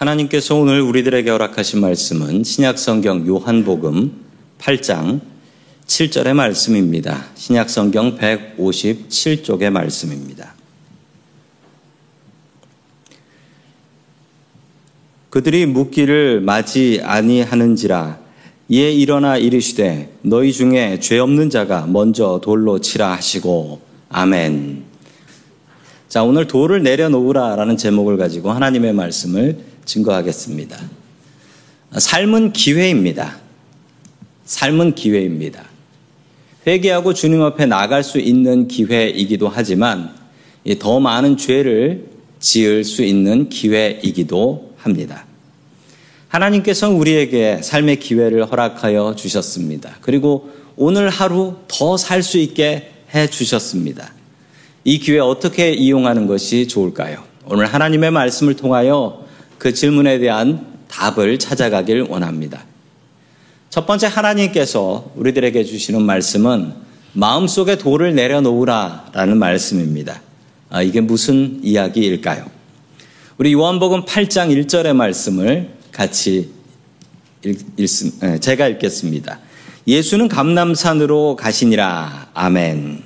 하나님께서 오늘 우리들에게 허락하신 말씀은 신약성경 요한복음 8장 7절의 말씀입니다. 신약성경 157쪽의 말씀입니다. 그들이 묻기를 맞이 아니하는지라 이에 일어나 이르시되 너희 중에 죄 없는 자가 먼저 돌로 치라 하시고 아멘. 자, 오늘 돌을 내려놓으라라는 제목을 가지고 하나님의 말씀을 증거하겠습니다. 삶은 기회입니다. 삶은 기회입니다. 회개하고 주님 앞에 나갈 수 있는 기회이기도 하지만 더 많은 죄를 지을 수 있는 기회이기도 합니다. 하나님께서는 우리에게 삶의 기회를 허락하여 주셨습니다. 그리고 오늘 하루 더 살 수 있게 해 주셨습니다. 이 기회 어떻게 이용하는 것이 좋을까요? 오늘 하나님의 말씀을 통하여 그 질문에 대한 답을 찾아가길 원합니다. 첫 번째 하나님께서 우리들에게 주시는 말씀은 마음속에 돌을 내려놓으라 라는 말씀입니다. 아, 이게 무슨 이야기일까요? 우리 요한복음 8장 1절의 말씀을 같이 읽, 읽, 제가 읽겠습니다. 예수는 감남산으로 가시니라. 아멘.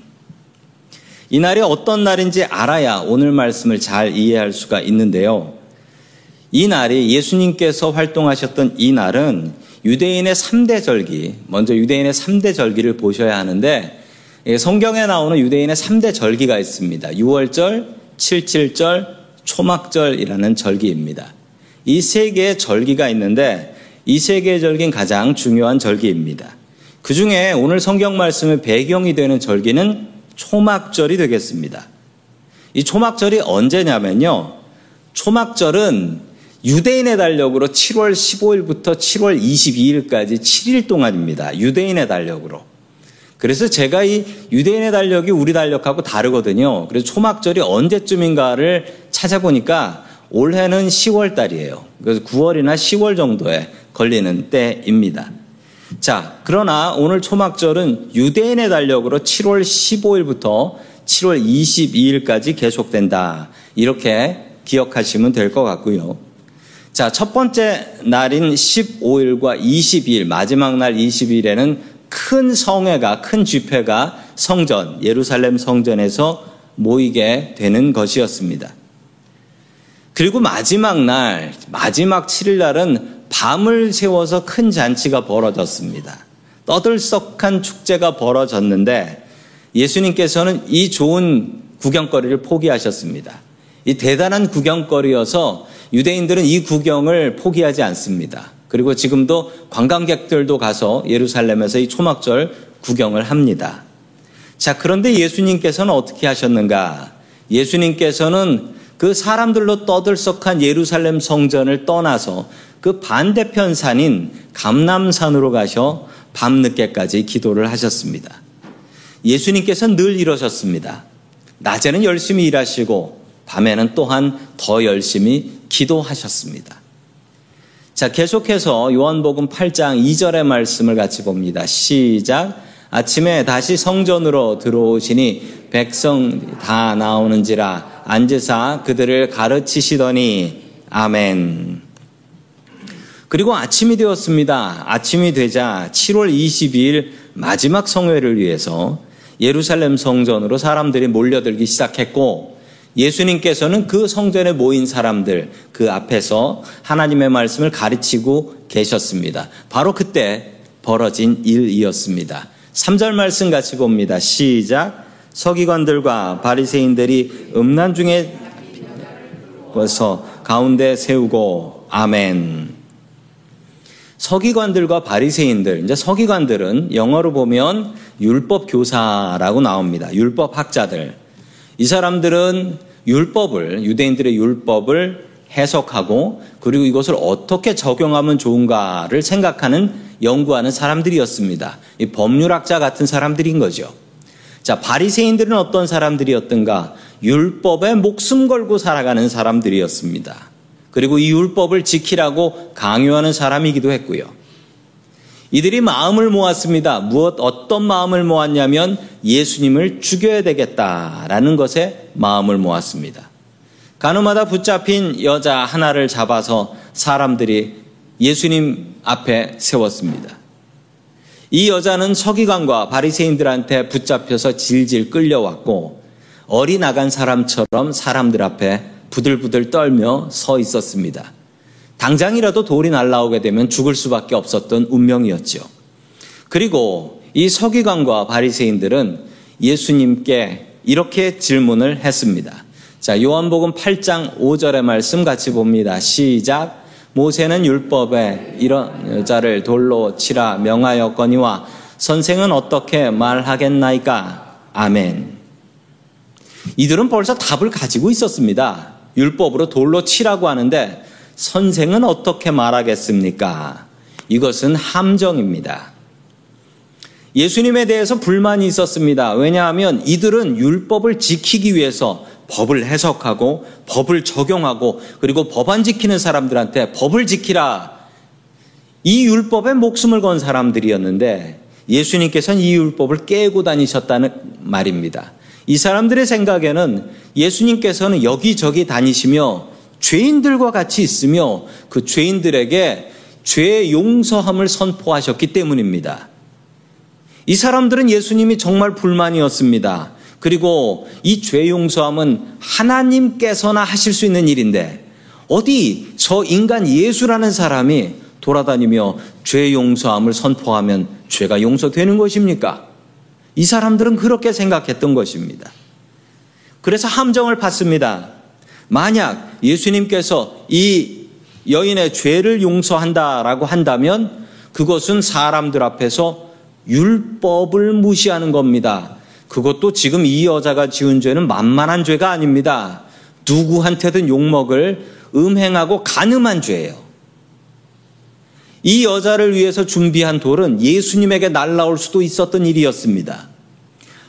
이 날이 어떤 날인지 알아야 오늘 말씀을 잘 이해할 수가 있는데요. 이 날이 예수님께서 활동하셨던 이 날은 유대인의 3대 절기, 먼저 유대인의 3대 절기를 보셔야 하는데 성경에 나오는 유대인의 3대 절기가 있습니다. 6월절, 77절, 초막절이라는 절기입니다. 이 세 개의 절기가 있는데 이 세 개의 절기는 가장 중요한 절기입니다. 그 중에 오늘 성경 말씀의 배경이 되는 절기는 초막절이 되겠습니다. 이 초막절이 언제냐면요. 초막절은 유대인의 달력으로 7월 15일부터 7월 22일까지 7일 동안입니다. 유대인의 달력으로. 그래서 제가 이 유대인의 달력이 우리 달력하고 다르거든요. 그래서 초막절이 언제쯤인가를 찾아보니까 올해는 10월 달이에요. 그래서 9월이나 10월 정도에 걸리는 때입니다. 자, 그러나 오늘 초막절은 유대인의 달력으로 7월 15일부터 7월 22일까지 계속된다. 이렇게 기억하시면 될 것 같고요. 자, 첫 번째 날인 15일과 22일, 마지막 날 20일에는 큰 성회가, 큰 집회가 성전, 예루살렘 성전에서 모이게 되는 것이었습니다. 그리고 마지막 날, 마지막 7일 날은 밤을 세워서 큰 잔치가 벌어졌습니다. 떠들썩한 축제가 벌어졌는데 예수님께서는 이 좋은 구경거리를 포기하셨습니다. 이 대단한 구경거리여서 유대인들은 이 구경을 포기하지 않습니다. 그리고 지금도 관광객들도 가서 예루살렘에서 이 초막절 구경을 합니다. 자, 그런데 예수님께서는 어떻게 하셨는가? 예수님께서는 그 사람들로 떠들썩한 예루살렘 성전을 떠나서 그 반대편 산인 감남산으로 가셔 밤늦게까지 기도를 하셨습니다. 예수님께서는 늘 이러셨습니다. 낮에는 열심히 일하시고 밤에는 또한 더 열심히 기도하셨습니다. 자, 계속해서 요한복음 8장 2절의 말씀을 같이 봅니다. 시작. 아침에 다시 성전으로 들어오시니 백성 다 나오는지라 앉으사 그들을 가르치시더니 아멘. 그리고 아침이 되었습니다. 아침이 되자 7월 22일 마지막 성회를 위해서 예루살렘 성전으로 사람들이 몰려들기 시작했고 예수님께서는 그 성전에 모인 사람들 그 앞에서 하나님의 말씀을 가르치고 계셨습니다. 바로 그때 벌어진 일이었습니다. 3절 말씀 같이 봅니다. 시작. 서기관들과 바리새인들이 음란 중에 서 가운데 세우고 아멘. 서기관들과 바리새인들, 이제 서기관들은 영어로 보면 율법 교사라고 나옵니다. 율법 학자들. 이 사람들은 율법을 유대인들의 율법을 해석하고 그리고 이것을 어떻게 적용하면 좋은가를 생각하는 연구하는 사람들이었습니다. 이 법률학자 같은 사람들인 거죠. 자, 바리새인들은 어떤 사람들이었던가? 율법에 목숨 걸고 살아가는 사람들이었습니다. 그리고 이 율법을 지키라고 강요하는 사람이기도 했고요. 이들이 마음을 모았습니다. 무엇, 어떤 마음을 모았냐면 예수님을 죽여야 되겠다라는 것에 마음을 모았습니다. 가늠하다 붙잡힌 여자 하나를 잡아서 사람들이 예수님 앞에 세웠습니다. 이 여자는 서기관과 바리새인들한테 붙잡혀서 질질 끌려왔고 어리 나간 사람처럼 사람들 앞에 부들부들 떨며 서 있었습니다. 당장이라도 돌이 날라오게 되면 죽을 수밖에 없었던 운명이었죠. 그리고 이 서기관과 바리새인들은 예수님께 이렇게 질문을 했습니다. 자, 요한복음 8장 5절의 말씀 같이 봅니다. 시작. 모세는 율법에 이런 여자를 돌로 치라 명하였거니와 선생은 어떻게 말하겠나이까? 아멘. 이들은 벌써 답을 가지고 있었습니다. 율법으로 돌로 치라고 하는데 선생은 어떻게 말하겠습니까? 이것은 함정입니다. 예수님에 대해서 불만이 있었습니다. 왜냐하면 이들은 율법을 지키기 위해서 법을 해석하고 법을 적용하고 그리고 법안 지키는 사람들한테 법을 지키라. 이 율법에 목숨을 건 사람들이었는데 예수님께서는 이 율법을 깨고 다니셨다는 말입니다. 이 사람들의 생각에는 예수님께서는 여기저기 다니시며 죄인들과 같이 있으며 그 죄인들에게 죄 용서함을 선포하셨기 때문입니다. 이 사람들은 예수님이 정말 불만이었습니다. 그리고 이 죄 용서함은 하나님께서나 하실 수 있는 일인데 어디 저 인간 예수라는 사람이 돌아다니며 죄 용서함을 선포하면 죄가 용서되는 것입니까? 이 사람들은 그렇게 생각했던 것입니다. 그래서 함정을 받습니다. 만약 예수님께서 이 여인의 죄를 용서한다라고 한다면 그것은 사람들 앞에서 율법을 무시하는 겁니다. 그것도 지금 이 여자가 지은 죄는 만만한 죄가 아닙니다. 누구한테든 욕먹을 음행하고 간음한 죄예요. 이 여자를 위해서 준비한 돌은 예수님에게 날라올 수도 있었던 일이었습니다.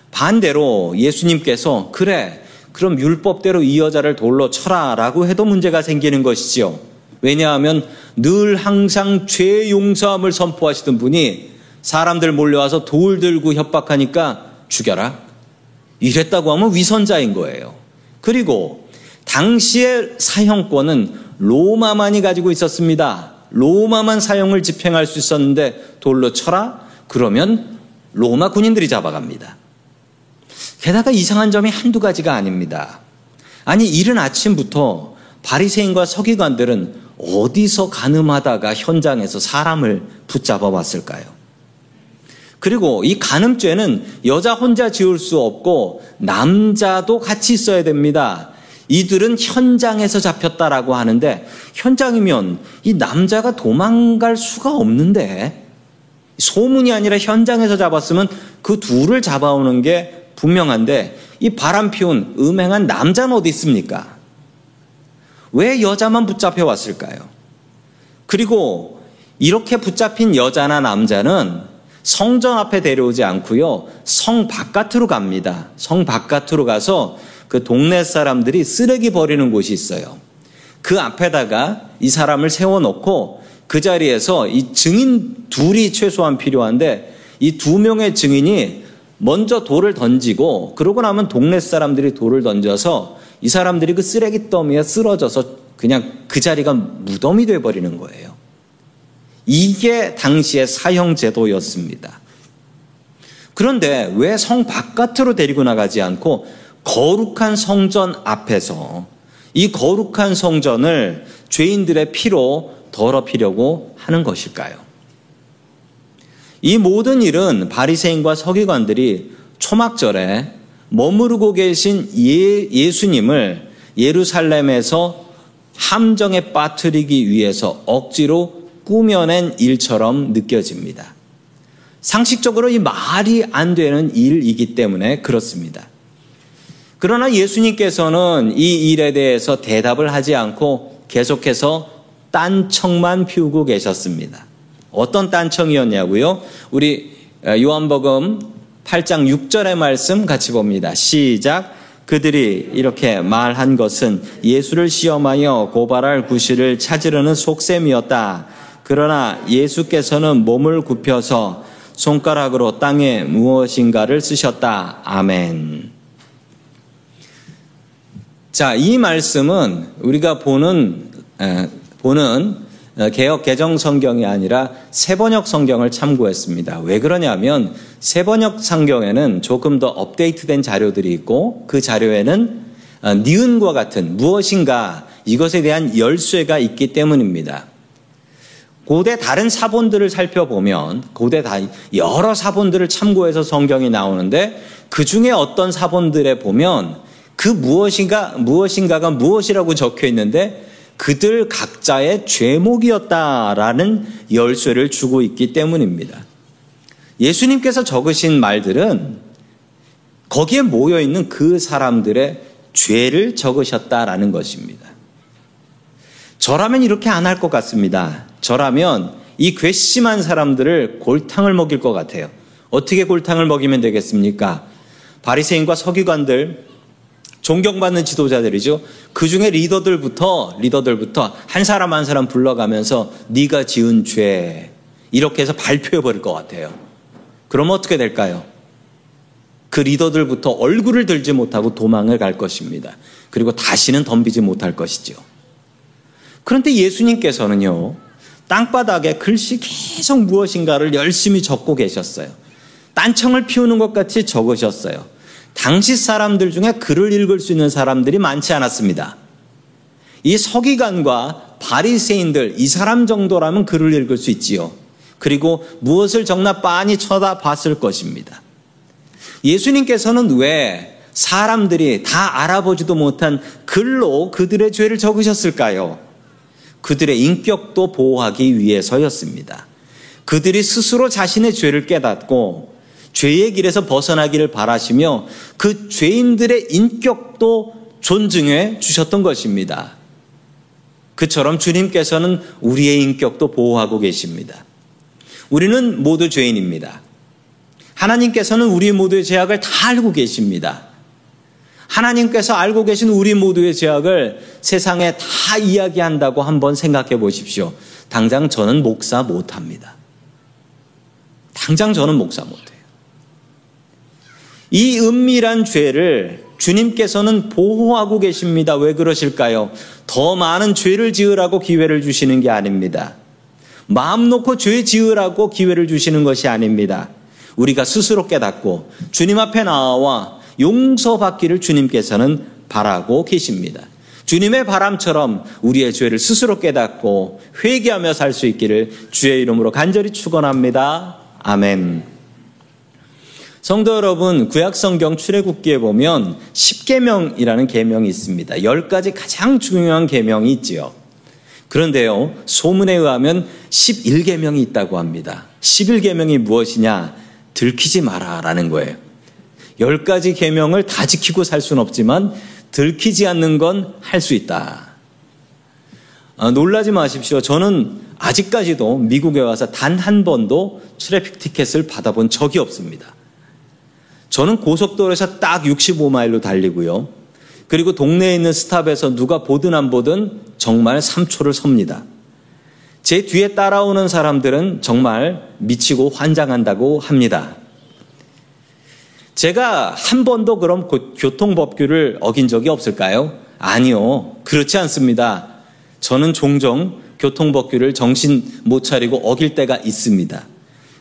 반대로 예수님께서 그래 그럼 율법대로 이 여자를 돌로 쳐라라고 해도 문제가 생기는 것이지요. 왜냐하면 늘 항상 죄 용서함을 선포하시던 분이 사람들 몰려와서 돌 들고 협박하니까 죽여라. 이랬다고 하면 위선자인 거예요. 그리고 당시의 사형권은 로마만이 가지고 있었습니다. 로마만 사형을 집행할 수 있었는데 돌로 쳐라? 그러면 로마 군인들이 잡아갑니다. 게다가 이상한 점이 한두 가지가 아닙니다. 아니 이른 아침부터 바리새인과 서기관들은 어디서 가늠하다가 현장에서 사람을 붙잡아 왔을까요? 그리고 이 간음죄는 여자 혼자 지을 수 없고 남자도 같이 있어야 됩니다. 이들은 현장에서 잡혔다라고 하는데 현장이면 이 남자가 도망갈 수가 없는데 소문이 아니라 현장에서 잡았으면 그 둘을 잡아오는 게 분명한데 이 바람 피운 음행한 남자는 어디 있습니까? 왜 여자만 붙잡혀 왔을까요? 그리고 이렇게 붙잡힌 여자나 남자는 성전 앞에 데려오지 않고요. 성 바깥으로 갑니다. 성 바깥으로 가서 그 동네 사람들이 쓰레기 버리는 곳이 있어요. 그 앞에다가 이 사람을 세워놓고 그 자리에서 이 증인 둘이 최소한 필요한데 이 두 명의 증인이 먼저 돌을 던지고 그러고 나면 동네 사람들이 돌을 던져서 이 사람들이 그 쓰레기 더미에 쓰러져서 그냥 그 자리가 무덤이 돼 버리는 거예요. 이게 당시의 사형 제도였습니다. 그런데 왜 성 바깥으로 데리고 나가지 않고 거룩한 성전 앞에서 이 거룩한 성전을 죄인들의 피로 더럽히려고 하는 것일까요? 이 모든 일은 바리새인과 서기관들이 초막절에 머무르고 계신 예, 예수님을 예루살렘에서 함정에 빠뜨리기 위해서 억지로 꾸며낸 일처럼 느껴집니다. 상식적으로 이 말이 안 되는 일이기 때문에 그렇습니다. 그러나 예수님께서는 이 일에 대해서 대답을 하지 않고 계속해서 딴청만 피우고 계셨습니다. 어떤 딴청이었냐고요? 우리 요한복음 8장 6절의 말씀 같이 봅니다. 시작. 그들이 이렇게 말한 것은 예수를 시험하여 고발할 구실을 찾으려는 속셈이었다. 그러나 예수께서는 몸을 굽혀서 손가락으로 땅에 무엇인가를 쓰셨다. 아멘. 자, 이 말씀은 우리가 보는 보는 어, 개혁 개정 성경이 아니라 세번역 성경을 참고했습니다. 왜 그러냐면 세번역 성경에는 조금 더 업데이트된 자료들이 있고 그 자료에는 어, 니은과 같은 무엇인가 이것에 대한 열쇠가 있기 때문입니다. 고대 다른 사본들을 살펴보면 고대 다 여러 사본들을 참고해서 성경이 나오는데 그 중에 어떤 사본들에 보면 그 무엇인가 무엇인가가 무엇이라고 적혀 있는데 그들 각자의 죄목이었다라는 열쇠를 주고 있기 때문입니다. 예수님께서 적으신 말들은 거기에 모여 있는 그 사람들의 죄를 적으셨다라는 것입니다. 저라면 이렇게 안 할 것 같습니다. 저라면 이 괘씸한 사람들을 골탕을 먹일 것 같아요. 어떻게 골탕을 먹이면 되겠습니까? 바리새인과 서기관들 존경받는 지도자들이죠. 그 중에 리더들부터 리더들부터 한 사람 한 사람 불러가면서 네가 지은 죄 이렇게 해서 발표해 버릴 것 같아요. 그럼 어떻게 될까요? 그 리더들부터 얼굴을 들지 못하고 도망을 갈 것입니다. 그리고 다시는 덤비지 못할 것이죠. 그런데 예수님께서는요, 땅바닥에 글씨 계속 무엇인가를 열심히 적고 계셨어요. 딴청을 피우는 것 같이 적으셨어요. 당시 사람들 중에 글을 읽을 수 있는 사람들이 많지 않았습니다. 이 서기관과 바리새인들 이 사람 정도라면 글을 읽을 수 있지요. 그리고 무엇을 적나 빤히 쳐다봤을 것입니다. 예수님께서는 왜 사람들이 다 알아보지도 못한 글로 그들의 죄를 적으셨을까요? 그들의 인격도 보호하기 위해서였습니다. 그들이 스스로 자신의 죄를 깨닫고 죄의 길에서 벗어나기를 바라시며 그 죄인들의 인격도 존중해 주셨던 것입니다. 그처럼 주님께서는 우리의 인격도 보호하고 계십니다. 우리는 모두 죄인입니다. 하나님께서는 우리 모두의 죄악을 다 알고 계십니다. 하나님께서 알고 계신 우리 모두의 죄악을 세상에 다 이야기한다고 한번 생각해 보십시오. 당장 저는 목사 못합니다. 당장 저는 목사 못해요. 이 은밀한 죄를 주님께서는 보호하고 계십니다. 왜 그러실까요? 더 많은 죄를 지으라고 기회를 주시는 게 아닙니다. 마음 놓고 죄 지으라고 기회를 주시는 것이 아닙니다. 우리가 스스로 깨닫고 주님 앞에 나와 용서받기를 주님께서는 바라고 계십니다. 주님의 바람처럼 우리의 죄를 스스로 깨닫고 회개하며 살 수 있기를 주의 이름으로 간절히 축원합니다. 아멘. 성도 여러분, 구약성경 출애굽기에 보면 10계명이라는 계명이 있습니다. 10가지 가장 중요한 계명이 있지요. 그런데요, 소문에 의하면 11계명이 있다고 합니다. 11계명이 무엇이냐? 들키지 마라라는 거예요. 10가지 계명을 다 지키고 살 수는 없지만 들키지 않는 건 할 수 있다. 아, 놀라지 마십시오. 저는 아직까지도 미국에 와서 단 한 번도 트래픽 티켓을 받아본 적이 없습니다. 저는 고속도로에서 딱 65마일로 달리고요. 그리고 동네에 있는 스탑에서 누가 보든 안 보든 정말 3초를 섭니다. 제 뒤에 따라오는 사람들은 정말 미치고 환장한다고 합니다. 제가 한 번도 그럼 교통법규를 어긴 적이 없을까요? 아니요. 그렇지 않습니다. 저는 종종 교통법규를 정신 못 차리고 어길 때가 있습니다.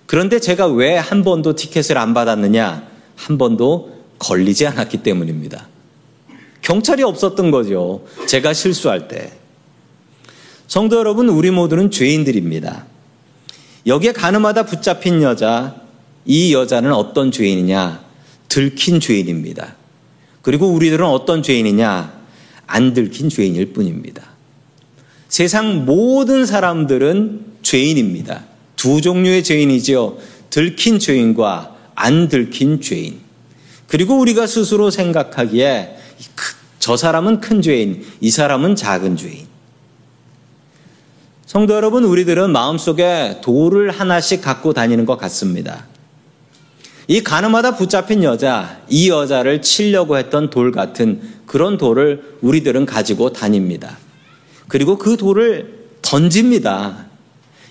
그런데 제가 왜 한 번도 티켓을 안 받았느냐? 한 번도 걸리지 않았기 때문입니다. 경찰이 없었던 거죠. 제가 실수할 때. 성도 여러분, 우리 모두는 죄인들입니다. 여기에 가늠하다 붙잡힌 여자, 이 여자는 어떤 죄인이냐? 들킨 죄인입니다. 그리고 우리들은 어떤 죄인이냐? 안 들킨 죄인일 뿐입니다. 세상 모든 사람들은 죄인입니다. 두 종류의 죄인이지요. 들킨 죄인과 안 들킨 죄인. 그리고 우리가 스스로 생각하기에 저 사람은 큰 죄인, 이 사람은 작은 죄인. 성도 여러분, 우리들은 마음속에 돌을 하나씩 갖고 다니는 것 같습니다. 이 가늠하다 붙잡힌 여자, 이 여자를 치려고 했던 돌 같은 그런 돌을 우리들은 가지고 다닙니다. 그리고 그 돌을 던집니다.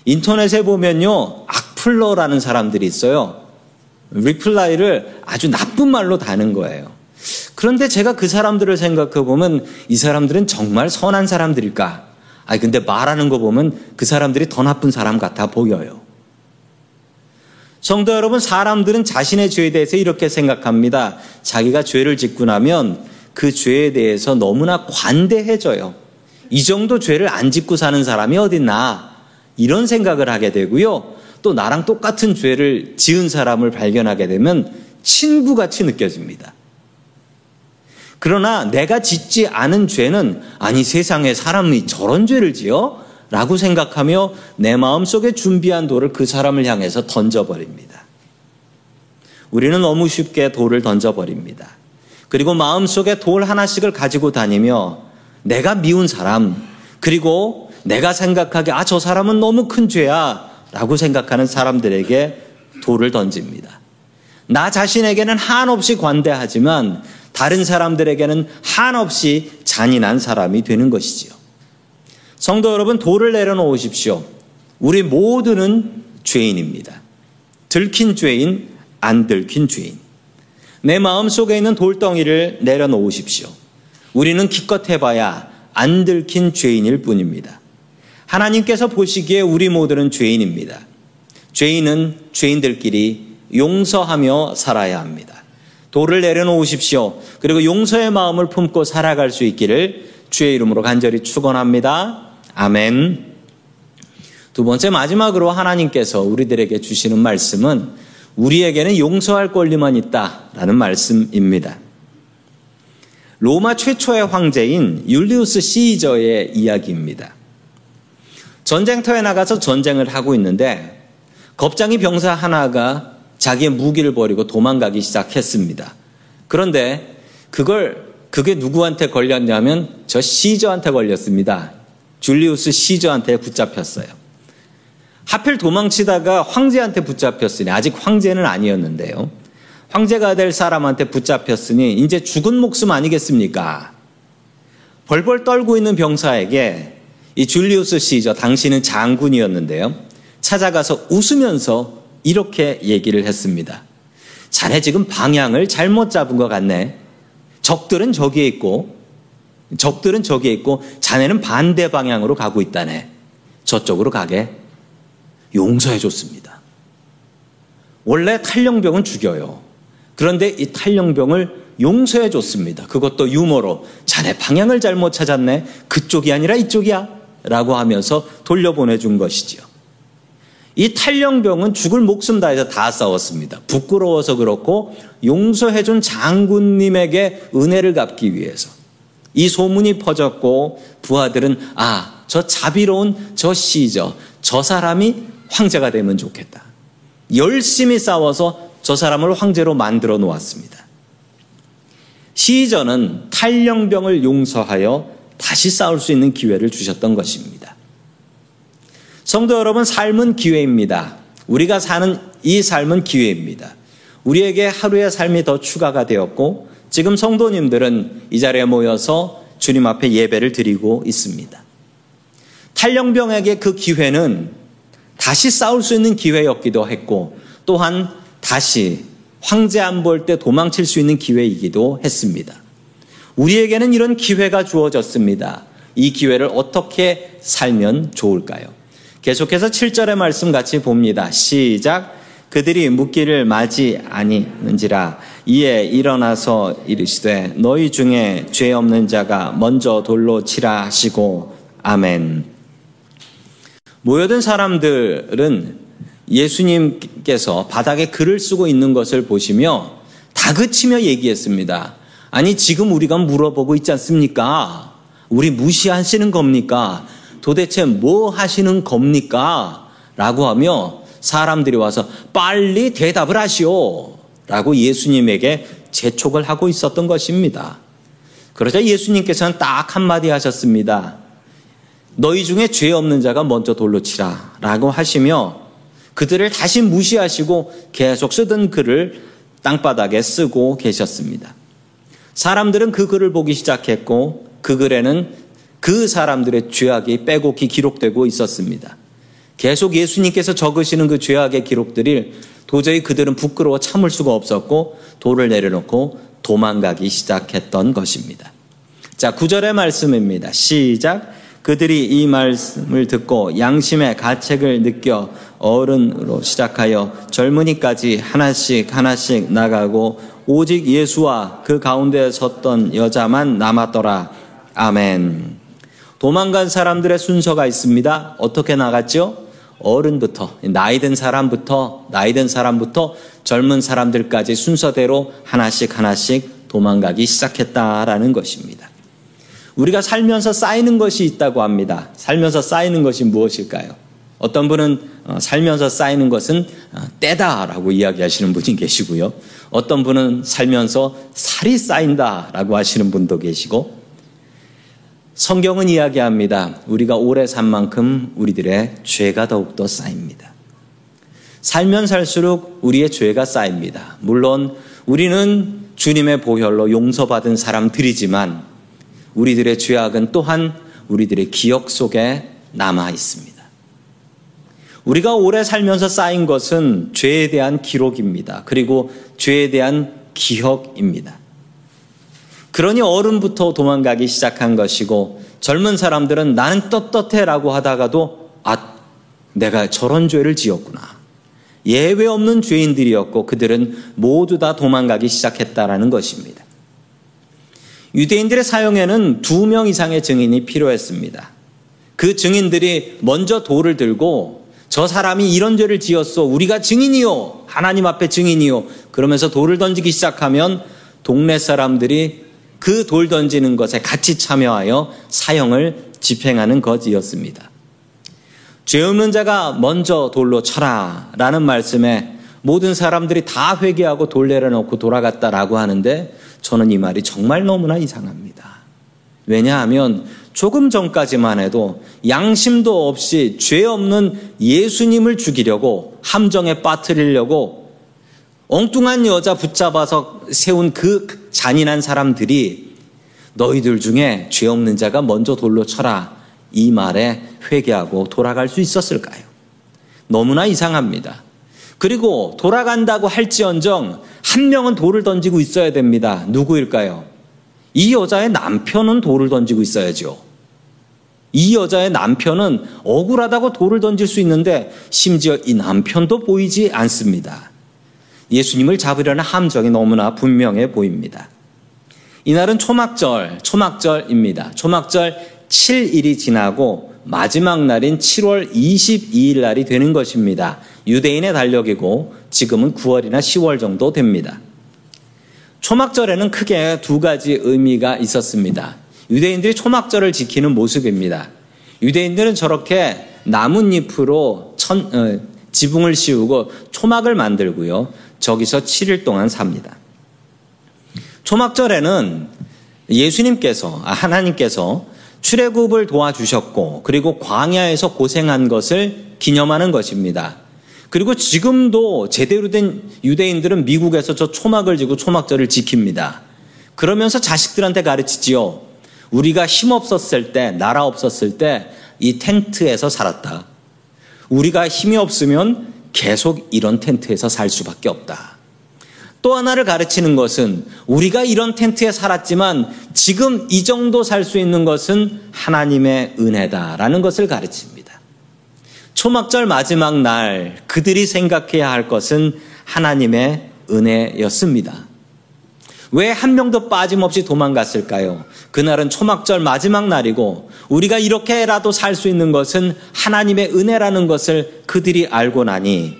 인터넷에 보면요, 악플러라는 사람들이 있어요. reply를 아주 나쁜 말로 다는 거예요. 그런데 제가 그 사람들을 생각해 보면 이 사람들은 정말 선한 사람들일까? 아 근데 말하는 거 보면 그 사람들이 더 나쁜 사람 같아 보여요. 성도 여러분, 사람들은 자신의 죄에 대해서 이렇게 생각합니다. 자기가 죄를 짓고 나면 그 죄에 대해서 너무나 관대해져요. 이 정도 죄를 안 짓고 사는 사람이 어딨나. 이런 생각을 하게 되고요. 또 나랑 똑같은 죄를 지은 사람을 발견하게 되면 친구같이 느껴집니다. 그러나 내가 짓지 않은 죄는 아니 세상에 사람이 저런 죄를 지어? 라고 생각하며 내 마음속에 준비한 돌을 그 사람을 향해서 던져버립니다. 우리는 너무 쉽게 돌을 던져버립니다. 그리고 마음속에 돌 하나씩을 가지고 다니며 내가 미운 사람, 그리고 내가 생각하기에 아, 저 사람은 너무 큰 죄야 라고 생각하는 사람들에게 돌을 던집니다. 나 자신에게는 한없이 관대하지만 다른 사람들에게는 한없이 잔인한 사람이 되는 것이지요. 성도 여러분, 돌을 내려놓으십시오. 우리 모두는 죄인입니다. 들킨 죄인, 안 들킨 죄인. 내 마음 속에 있는 돌덩이를 내려놓으십시오. 우리는 기껏 해봐야 안 들킨 죄인일 뿐입니다. 하나님께서 보시기에 우리 모두는 죄인입니다. 죄인은 죄인들끼리 용서하며 살아야 합니다. 돌을 내려놓으십시오. 그리고 용서의 마음을 품고 살아갈 수 있기를 주의 이름으로 간절히 축원합니다. 아멘. 두 번째 마지막으로 하나님께서 우리들에게 주시는 말씀은 우리에게는 용서할 권리만 있다라는 말씀입니다. 로마 최초의 황제인 율리우스 시저의 이야기입니다. 전쟁터에 나가서 전쟁을 하고 있는데 겁장이 병사 하나가 자기의 무기를 버리고 도망가기 시작했습니다. 그런데 그걸 그게 누구한테 걸렸냐면 저 시저한테 걸렸습니다. 줄리우스 시저한테 붙잡혔어요. 하필 도망치다가 황제한테 붙잡혔으니 아직 황제는 아니었는데요. 황제가 될 사람한테 붙잡혔으니 이제 죽은 목숨 아니겠습니까? 벌벌 떨고 있는 병사에게 이 줄리우스 시저 당신은 장군이었는데요. 찾아가서 웃으면서 이렇게 얘기를 했습니다. 자네 지금 방향을 잘못 잡은 것 같네. 적들은 저기에 있고, 적들은 저기에 있고, 자네는 반대 방향으로 가고 있다네. 저쪽으로 가게 용서해 줬습니다. 원래 탈령병은 죽여요. 그런데 이 탈령병을 용서해 줬습니다. 그것도 유머로 자네 방향을 잘못 찾았네. 그쪽이 아니라 이쪽이야. 라고 하면서 돌려보내 준 것이지요. 이 탈령병은 죽을 목숨 다해서 다 싸웠습니다. 부끄러워서 그렇고 용서해준 장군님에게 은혜를 갚기 위해서. 이 소문이 퍼졌고 부하들은 아, 저 자비로운 저 시저, 저 사람이 황제가 되면 좋겠다. 열심히 싸워서 저 사람을 황제로 만들어 놓았습니다. 시저는 탈령병을 용서하여 다시 싸울 수 있는 기회를 주셨던 것입니다. 성도 여러분, 삶은 기회입니다. 우리가 사는 이 삶은 기회입니다. 우리에게 하루의 삶이 더 추가가 되었고, 지금 성도님들은 이 자리에 모여서 주님 앞에 예배를 드리고 있습니다. 탈령병에게 그 기회는 다시 싸울 수 있는 기회였기도 했고, 또한 다시 황제 안 볼 때 도망칠 수 있는 기회이기도 했습니다. 우리에게는 이런 기회가 주어졌습니다. 이 기회를 어떻게 살면 좋을까요? 계속해서 7절의 말씀 같이 봅니다. 시작. 그들이 묻기를 맞이 아니는지라 이에 일어나서 이르시되 너희 중에 죄 없는 자가 먼저 돌로 치라 하시고 아멘. 모여든 사람들은 예수님께서 바닥에 글을 쓰고 있는 것을 보시며 다그치며 얘기했습니다. 아니 지금 우리가 물어보고 있지 않습니까? 우리 무시하시는 겁니까? 도대체 뭐 하시는 겁니까? 라고 하며 사람들이 와서 빨리 대답을 하시오. 라고 예수님에게 재촉을 하고 있었던 것입니다. 그러자 예수님께서는 딱 한마디 하셨습니다. 너희 중에 죄 없는 자가 먼저 돌로 치라. 라고 하시며 그들을 다시 무시하시고 계속 쓰던 글을 땅바닥에 쓰고 계셨습니다. 사람들은 그 글을 보기 시작했고 그 글에는 그 사람들의 죄악이 빼곡히 기록되고 있었습니다. 계속 예수님께서 적으시는 그 죄악의 기록들을 도저히 그들은 부끄러워 참을 수가 없었고 돌을 내려놓고 도망가기 시작했던 것입니다. 자, 구절의 말씀입니다. 시작. 그들이 이 말씀을 듣고 양심의 가책을 느껴 어른으로 시작하여 젊은이까지 하나씩 하나씩 나가고 오직 예수와 그 가운데 섰던 여자만 남았더라. 아멘. 도망간 사람들의 순서가 있습니다. 어떻게 나갔죠? 어른부터, 나이 든 사람부터, 나이 든 사람부터 젊은 사람들까지 순서대로 하나씩 하나씩 도망가기 시작했다라는 것입니다. 우리가 살면서 쌓이는 것이 있다고 합니다. 살면서 쌓이는 것이 무엇일까요? 어떤 분은 어, 살면서 쌓이는 것은 어, 때다라고 이야기하시는 분이 계시고요. 어떤 분은 살면서 살이 쌓인다라고 하시는 분도 계시고 성경은 이야기합니다. 우리가 오래 산 만큼 우리들의 죄가 더욱더 쌓입니다. 살면 살수록 우리의 죄가 쌓입니다. 물론 우리는 주님의 보혈로 용서받은 사람들이지만 우리들의 죄악은 또한 우리들의 기억 속에 남아 있습니다. 우리가 오래 살면서 쌓인 것은 죄에 대한 기록입니다. 그리고 죄에 대한 기억입니다. 그러니 어른부터 도망가기 시작한 것이고 젊은 사람들은 나는 떳떳해라고 하다가도 아, 내가 저런 죄를 지었구나. 예외 없는 죄인들이었고 그들은 모두 다 도망가기 시작했다라는 것입니다. 유대인들의 사용에는 두 명 이상의 증인이 필요했습니다. 그 증인들이 먼저 돌을 들고 저 사람이 이런 죄를 지었어. 우리가 증인이요. 하나님 앞에 증인이요. 그러면서 돌을 던지기 시작하면 동네 사람들이 그 돌 던지는 것에 같이 참여하여 사형을 집행하는 것이었습니다. 죄 없는 자가 먼저 돌로 쳐라 라는 말씀에 모든 사람들이 다 회개하고 돌 내려놓고 돌아갔다라고 하는데 저는 이 말이 정말 너무나 이상합니다. 왜냐하면 조금 전까지만 해도 양심도 없이 죄 없는 예수님을 죽이려고 함정에 빠뜨리려고 엉뚱한 여자 붙잡아서 세운 그 잔인한 사람들이 너희들 중에 죄 없는 자가 먼저 돌로 쳐라. 이 말에 회개하고 돌아갈 수 있었을까요? 너무나 이상합니다. 그리고 돌아간다고 할지언정 한 명은 돌을 던지고 있어야 됩니다. 누구일까요? 이 여자의 남편은 돌을 던지고 있어야죠. 이 여자의 남편은 억울하다고 돌을 던질 수 있는데 심지어 이 남편도 보이지 않습니다. 예수님을 잡으려는 함정이 너무나 분명해 보입니다. 이날은 초막절, 초막절입니다. 초막절 7일이 지나고 마지막 날인 7월 22일 날이 되는 것입니다. 유대인의 달력이고 지금은 9월이나 10월 정도 됩니다. 초막절에는 크게 두 가지 의미가 있었습니다. 유대인들이 초막절을 지키는 모습입니다. 유대인들은 저렇게 나뭇잎으로 천, 어, 지붕을 씌우고 초막을 만들고요. 저기서 7일 동안 삽니다. 초막절에는 예수님께서 아, 하나님께서 출애굽을 도와주셨고 그리고 광야에서 고생한 것을 기념하는 것입니다. 그리고 지금도 제대로 된 유대인들은 미국에서 저 초막을 지고 초막절을 지킵니다. 그러면서 자식들한테 가르치지요. 우리가 힘 없었을 때, 나라 없었을 때 이 텐트에서 살았다. 우리가 힘이 없으면 계속 이런 텐트에서 살 수밖에 없다. 또 하나를 가르치는 것은 우리가 이런 텐트에 살았지만 지금 이 정도 살 수 있는 것은 하나님의 은혜다라는 것을 가르칩니다. 초막절 마지막 날 그들이 생각해야 할 것은 하나님의 은혜였습니다. 왜 한 명도 빠짐없이 도망갔을까요? 그날은 초막절 마지막 날이고 우리가 이렇게라도 살 수 있는 것은 하나님의 은혜라는 것을 그들이 알고 나니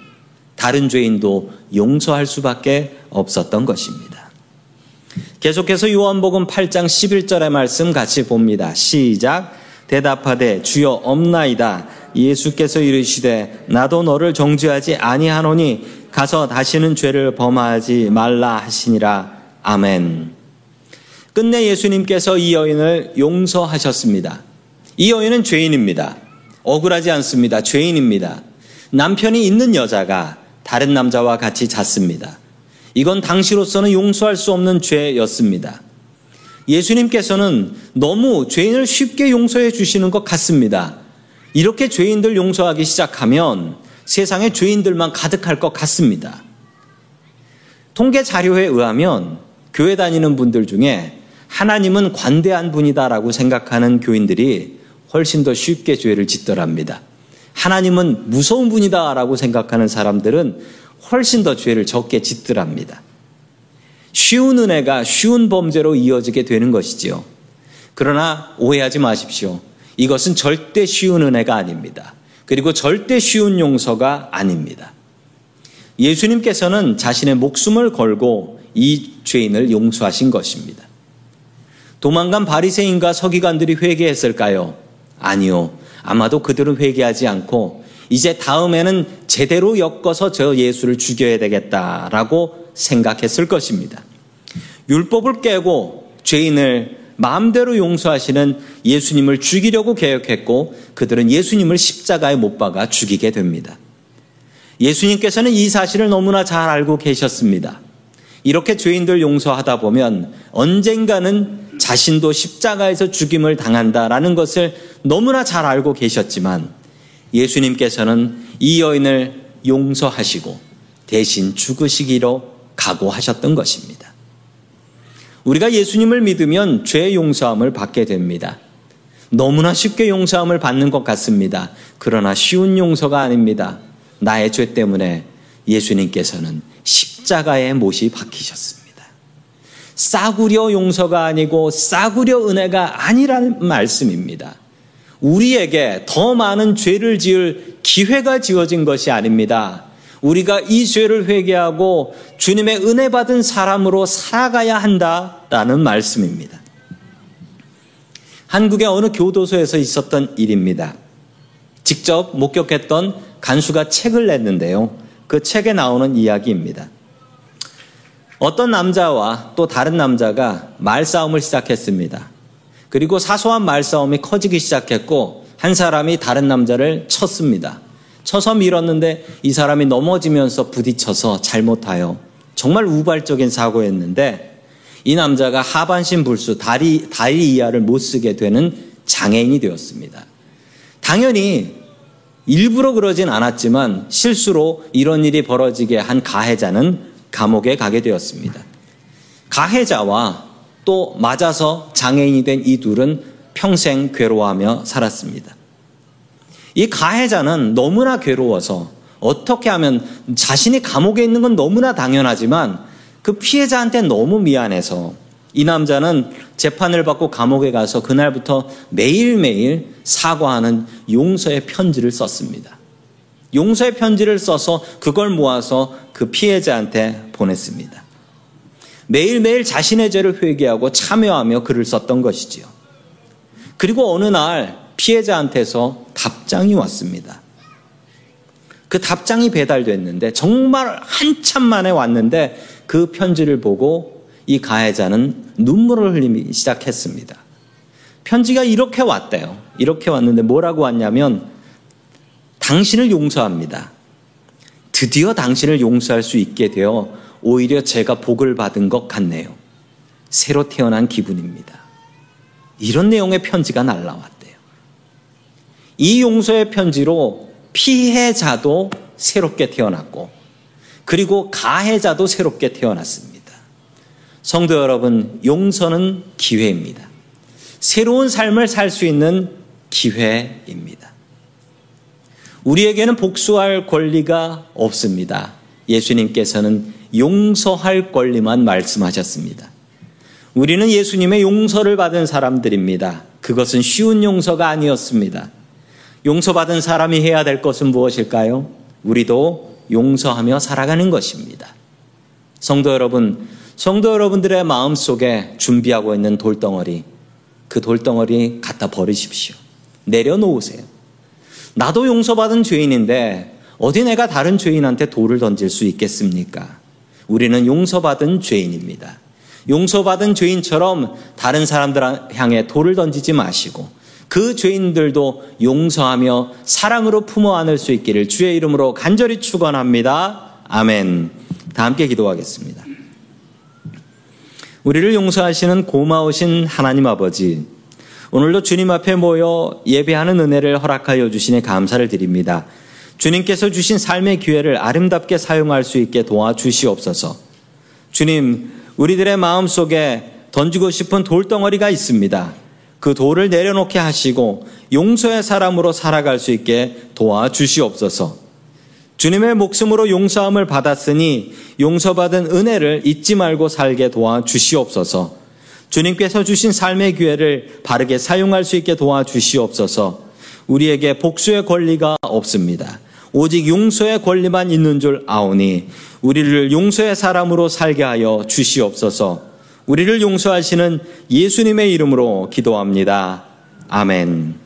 다른 죄인도 용서할 수밖에 없었던 것입니다. 계속해서 요한복음 8장 11절의 말씀 같이 봅니다. 시작. 대답하되 주여 없나이다. 예수께서 이르시되 나도 너를 정죄하지 아니하노니 가서 다시는 죄를 범하지 말라 하시니라. 아멘. 끝내 예수님께서 이 여인을 용서하셨습니다. 이 여인은 죄인입니다. 억울하지 않습니다. 죄인입니다. 남편이 있는 여자가 다른 남자와 같이 잤습니다. 이건 당시로서는 용서할 수 없는 죄였습니다. 예수님께서는 너무 죄인을 쉽게 용서해 주시는 것 같습니다. 이렇게 죄인들 용서하기 시작하면 세상에 죄인들만 가득할 것 같습니다. 통계 자료에 의하면 교회 다니는 분들 중에 하나님은 관대한 분이다라고 생각하는 교인들이 훨씬 더 쉽게 죄를 짓더랍니다. 하나님은 무서운 분이다라고 생각하는 사람들은 훨씬 더 죄를 적게 짓더랍니다. 쉬운 은혜가 쉬운 범죄로 이어지게 되는 것이지요. 그러나 오해하지 마십시오. 이것은 절대 쉬운 은혜가 아닙니다. 그리고 절대 쉬운 용서가 아닙니다. 예수님께서는 자신의 목숨을 걸고 이 죄인을 용서하신 것입니다. 도망간 바리새인과 서기관들이 회개했을까요? 아니요. 아마도 그들은 회개하지 않고 이제 다음에는 제대로 엮어서 저 예수를 죽여야 되겠다라고 생각했을 것입니다. 율법을 깨고 죄인을 마음대로 용서하시는 예수님을 죽이려고 계획했고 그들은 예수님을 십자가에 못 박아 죽이게 됩니다. 예수님께서는 이 사실을 너무나 잘 알고 계셨습니다. 이렇게 죄인들 용서하다 보면 언젠가는 자신도 십자가에서 죽임을 당한다라는 것을 너무나 잘 알고 계셨지만 예수님께서는 이 여인을 용서하시고 대신 죽으시기로 각오하셨던 것입니다. 우리가 예수님을 믿으면 죄 용서함을 받게 됩니다. 너무나 쉽게 용서함을 받는 것 같습니다. 그러나 쉬운 용서가 아닙니다. 나의 죄 때문에 예수님께서는 십자가에 못이 박히셨습니다. 싸구려 용서가 아니고 싸구려 은혜가 아니라는 말씀입니다. 우리에게 더 많은 죄를 지을 기회가 지어진 것이 아닙니다. 우리가 이 죄를 회개하고 주님의 은혜 받은 사람으로 살아가야 한다라는 말씀입니다. 한국의 어느 교도소에서 있었던 일입니다. 직접 목격했던 간수가 책을 냈는데요. 그 책에 나오는 이야기입니다. 어떤 남자와 또 다른 남자가 말싸움을 시작했습니다. 그리고 사소한 말싸움이 커지기 시작했고 한 사람이 다른 남자를 쳤습니다. 쳐서 밀었는데 이 사람이 넘어지면서 부딪혀서 잘못하여 정말 우발적인 사고였는데 이 남자가 하반신 불수 다리 다리 이하를 못 쓰게 되는 장애인이 되었습니다. 당연히 일부러 그러진 않았지만 실수로 이런 일이 벌어지게 한 가해자는 감옥에 가게 되었습니다. 가해자와 또 맞아서 장애인이 된 이 둘은 평생 괴로워하며 살았습니다. 이 가해자는 너무나 괴로워서 어떻게 하면 자신이 감옥에 있는 건 너무나 당연하지만 그 피해자한테 너무 미안해서 이 남자는 재판을 받고 감옥에 가서 그날부터 매일매일 사과하는 용서의 편지를 썼습니다. 용서의 편지를 써서 그걸 모아서 그 피해자한테 보냈습니다. 매일매일 자신의 죄를 회개하고 참여하며 글을 썼던 것이지요. 그리고 어느 날 피해자한테서 답장이 왔습니다. 그 답장이 배달됐는데 정말 한참 만에 왔는데 그 편지를 보고 이 가해자는 눈물을 흘리기 시작했습니다. 편지가 이렇게 왔대요. 이렇게 왔는데 뭐라고 왔냐면 당신을 용서합니다. 드디어 당신을 용서할 수 있게 되어 오히려 제가 복을 받은 것 같네요. 새로 태어난 기분입니다. 이런 내용의 편지가 날라왔대요. 이 용서의 편지로 피해자도 새롭게 태어났고, 그리고 가해자도 새롭게 태어났습니다. 성도 여러분, 용서는 기회입니다. 새로운 삶을 살 수 있는 기회입니다. 우리에게는 복수할 권리가 없습니다. 예수님께서는 용서할 권리만 말씀하셨습니다. 우리는 예수님의 용서를 받은 사람들입니다. 그것은 쉬운 용서가 아니었습니다. 용서받은 사람이 해야 될 것은 무엇일까요? 우리도 용서하며 살아가는 것입니다. 성도 여러분, 성도 여러분들의 마음 속에 준비하고 있는 돌덩어리, 그 돌덩어리 갖다 버리십시오. 내려놓으세요. 나도 용서받은 죄인인데 어디 내가 다른 죄인한테 돌을 던질 수 있겠습니까? 우리는 용서받은 죄인입니다. 용서받은 죄인처럼 다른 사람들 향해 돌을 던지지 마시고 그 죄인들도 용서하며 사랑으로 품어 안을 수 있기를 주의 이름으로 간절히 축원합니다. 아멘. 다 함께 기도하겠습니다. 우리를 용서하시는 고마우신 하나님 아버지, 오늘도 주님 앞에 모여 예배하는 은혜를 허락하여 주시니 감사를 드립니다. 주님께서 주신 삶의 기회를 아름답게 사용할 수 있게 도와주시옵소서. 주님, 우리들의 마음 속에 던지고 싶은 돌덩어리가 있습니다. 그 돌을 내려놓게 하시고 용서의 사람으로 살아갈 수 있게 도와주시옵소서. 주님의 목숨으로 용서함을 받았으니 용서받은 은혜를 잊지 말고 살게 도와주시옵소서. 주님께서 주신 삶의 기회를 바르게 사용할 수 있게 도와주시옵소서. 우리에게 복수의 권리가 없습니다. 오직 용서의 권리만 있는 줄 아오니 우리를 용서의 사람으로 살게 하여 주시옵소서. 우리를 용서하시는 예수님의 이름으로 기도합니다. 아멘.